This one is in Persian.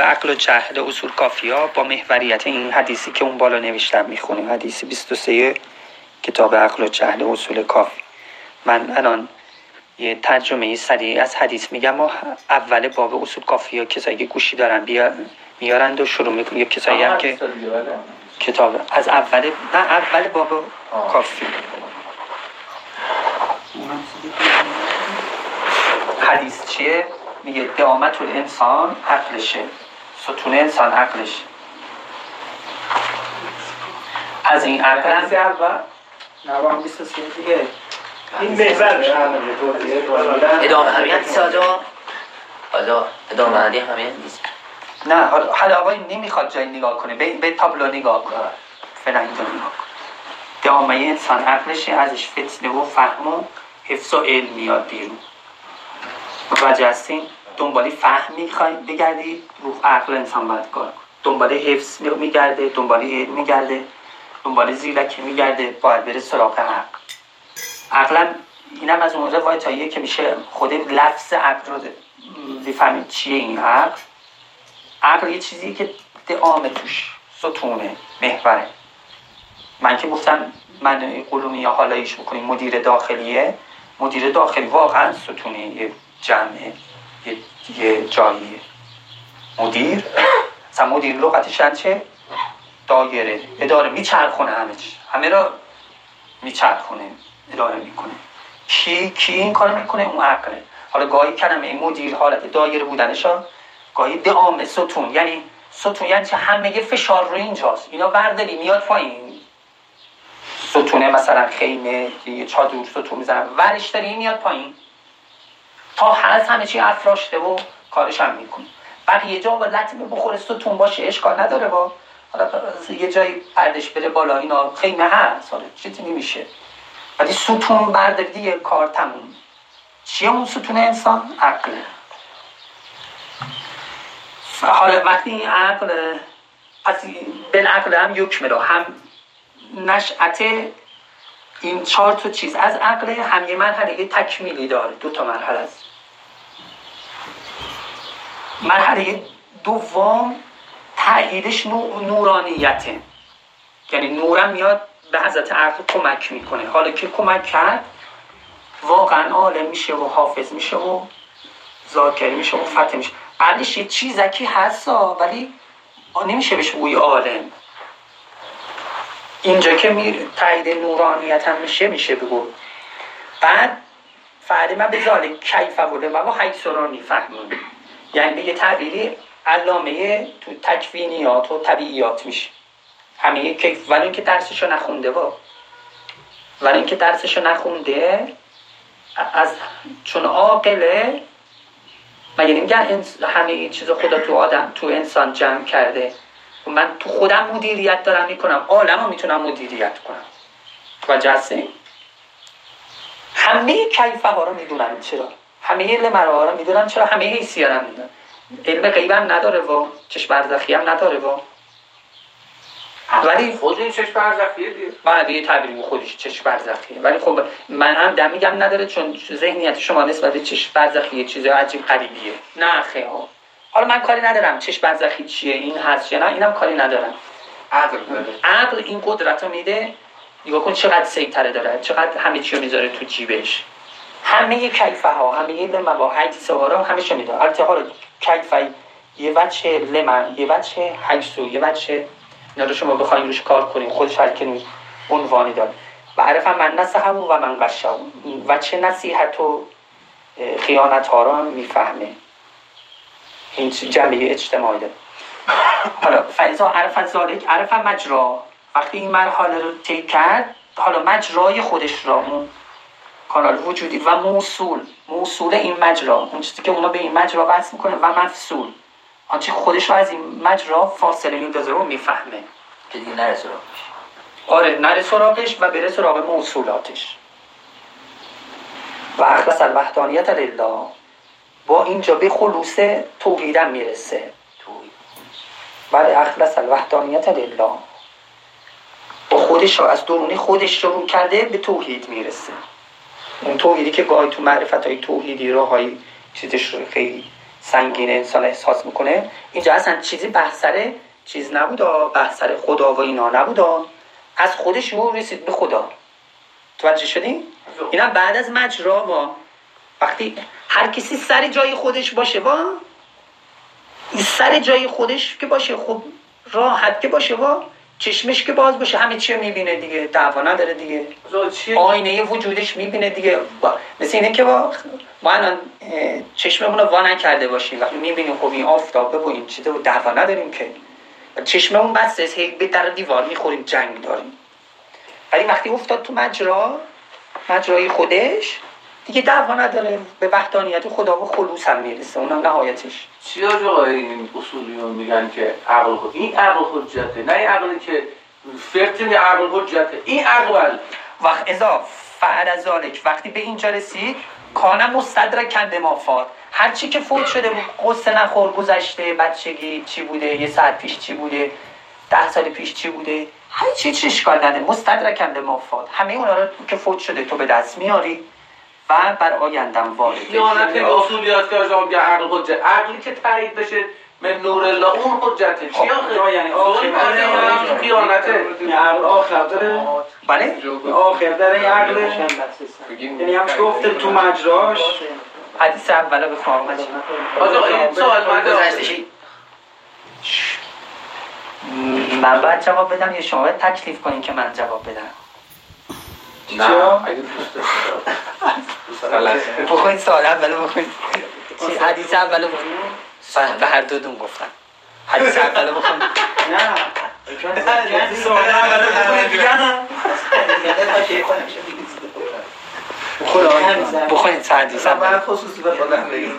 کتاب عقل و جهل اصول کافیا با محوریت این حدیثی که اون بالا نوشتم می‌خونیم. حدیث 23 کتاب عقل و جهل اصول کافی. من الان یه ترجمه سریع از حدیث میگم و اول باب اصول کافی ها کسایی که گوشی دارن بیا میارند و شروع می‌کنم یه کسایی هم که کتاب از اول نه اول باب کافی. حدیث چیه؟ میگه دامت انسان عقلشه. ستون انسان عقلشه از این عقل هم اول. هم 23 دیگه. این محور ادامه همین حدیث آجا. حالا ادامه همین نه حالا حالا آقای نمی‌خواد جایی نگاه کنه. به, به تابلو نگاه کنه فعلا اینجا نگاه کنه دامه انسان عقلشه ازش فتنه و فهم و حفظ و علم میاد بیرون. متوجه هستین؟ دنبالی فهم می‌خوای بگردی روح عقل انسان باید کار دنبال حفظ میگرده دنبال علم میگرده دنبال زیرکی میگرده باید بره سراغ عقل. عقلا اینم از اون روایتاییه که میشه خود لفظ عقل رو بفهمید چیه این عقل. عقل یه چیزی که دعامه توش ستونه محوره. من که گفتم من قلومی یا حالایش بکنیم مدیر داخلیه. مدیر داخلی واقعا ستونه یه جمعه. یه, یه مدیر؟ مثلا مدیر لغتش چه؟ دایره اداره میچرخونه همه چی همه را میچرخونه. اداره می‌کنه. کی؟ کی این کار می‌کنه؟ اون عقله حالا گاهی کلمه این مدیر حالت دایره بودنش گاهی دعامه ستون. یعنی ستون یعنی چه؟ همه یه فشار رو اینجاست. اینا برداری میاد پایین. ستونه مثلا خیمه یه چادر ستون می‌زنن. ورش داری میاد پایین. تا هست همه چی افراشته و کارش هم می‌کنه. یه جا با لطمه بخوره ستون باشه اشکال نداره با. حالا یه جایی پردش بره بالا اینا خیمه هست. حالا چیزی نمیشه. ولی ستون برداری دیگه کار تموم. چیه اون ستون انسان؟ عقله حالا وقتی این عقل پس عقل هم یک رو. هم نشأت این چهار تا چیز. از عقل هم یه مرحله تکمیلی داره. دو تا مرحله است. مرحله دوم تاییدش نورانیته. یعنی نورم میاد به حضرت عقل کمک می‌کنه. حالا که کمک کرد واقعا عالم میشه و حافظ میشه و ذاکر میشه و فتح میشه. بعدش یه چیزکی هست ولی نمیشه بهش بوی عالم. اینجا که میر تایید نورانیت هم میشه میشه بگو. بعد فرد من به ذالک کیف و و حیث فهمون یعنی به یه تعبیری علامه تو تکوینیات و طبیعیات میشه. همه کیف ولی اینکه درسشو نخونده و ولی اینکه درسشو نخونده از چون عاقله مگه نمیگن همه چیز خدا تو آدم تو انسان جمع کرده؟ من تو خودم مدیریت دارم می‌کنم عالم می‌تونم مدیریت کنم. و جسیم همه کیفه ها رو می‌دونم چرا. همه ها رو می‌دونم چرا همه ها رو می‌دونم علم غیب هم نداره و چشم برزخی هم نداره و ولی خود این چشم برزخیه دیگه. بعد یه تعبیری خودش چشم برزخیه. ولی خب من هم دم میگم نداره چون ذهنیت شما نسبت به چشم برزخی یه چیز عجیب غریبیه. نه خیلی حالا من کاری ندارم چشم برزخی چیه این هست یا نه اینم کاری ندارم. عقل عقل این قدرت رو میده. نگاه کن چقدر سیطره داره چقدر همه چی رو می‌ذاره تو جیبش. همه کیفه ها همه ها حدیث ها رو همه چی میده البته حالا کیفه یه وچه لمن یه وچه حیثو یه وچه اینا رو شما بخوایم روش کار کنیم خودش هر کنی عنوانی داره و عرف من نصحه و من قشه و چه نصیحت و خیانت ها رو هم می‌فهمه. این جنبه اجتماعی داره. حالا فیضا عرف ذالک عرف مجرا. وقتی این مرحله رو طی کرد حالا مجرای خودش را اون کانال وجودی و موصول. موصول این مجرا. اون چیزی که اونا به این مجرا وصل می‌کنه و مفصول. آنچه خودش رو از این مجرا فاصله میندازه رو می‌فهمه که دیگه نره سراغش. آره نره سراغش و بره سراغ موصولاتش. و اخلص الوحدانیت لله. با اینجا به خلوص توحیدم می‌رسه. بله اخلص الوحدانیت لله. با خودش رو از درونی خودش رو کرده به توحید می‌رسه. اون توحیدی که گاهی تو معرفت های توحیدی راه های چیزش رو خیلی سنگین انسان احساس می‌کنه اینجا اصلا چیزی بحثر چیز نبود بحثر خدا و اینا نبود از خودش رو رسید به خدا توجه شدی؟ اینا بعد از مجرا و وقتی هر کسی سر جای خودش باشه با سر جای خودش که باشه خب راحت که باشه با چشمش که باز باشه همه چی می‌بینه دیگه دعوا نداره دیگه. آینه وجودش می‌بینه دیگه. مثل اینه که با ما الان چشممون رو وا نکرده باشیم. وقتی می‌بینیم خب این آفتابه و این چیزه و دعوا نداریم که. چشممون بسته هی به در دیوار می‌خوریم جنگ داریم. ولی وقتی افتاد تو مجرا مجرای خودش دیگه دعوا نداره. به وحدانیت خدا و خلوص هم می‌رسه. اونم نهایتش. چی آقا این اصولیون میگن که عقل خود این عقل حجته نه این عقلی که فرتین عقل حجته این عقل وقت ازا فعل ذالک. وقتی به اینجا رسید کانه مستدرک کنده مافات هر چی که فوت شده قصه نخور گذشته بچگی چی بوده یه ساعت پیش چی بوده ده سال پیش چی بوده هر چی چی اشکال نده مستدرک کنده مافات همه اونا رو که فوت شده تو به دست میاری. و بر آیندم وارد خیانت اصولیات که آجام بیا عقل حجت. عقلی که تایید بشه من نور الله اون حجته چی آخه؟ یعنی آخر خیانته. عقل آخر داره. بله؟ آخر داره عقل. یعنی همش گفته تو مجراش. حدیث اولا به خواهم آجا این سوال من گذشتشی من باید جواب بدم یا شما باید تکلیف کنین که من جواب بدم؟ نه سوال اولو بخوین چی حدیث اولو بخوین به هر دو دون گفتم. حدیث اول دیگه نه. بخوین حدیث اول. خصوصی به خودم بگیم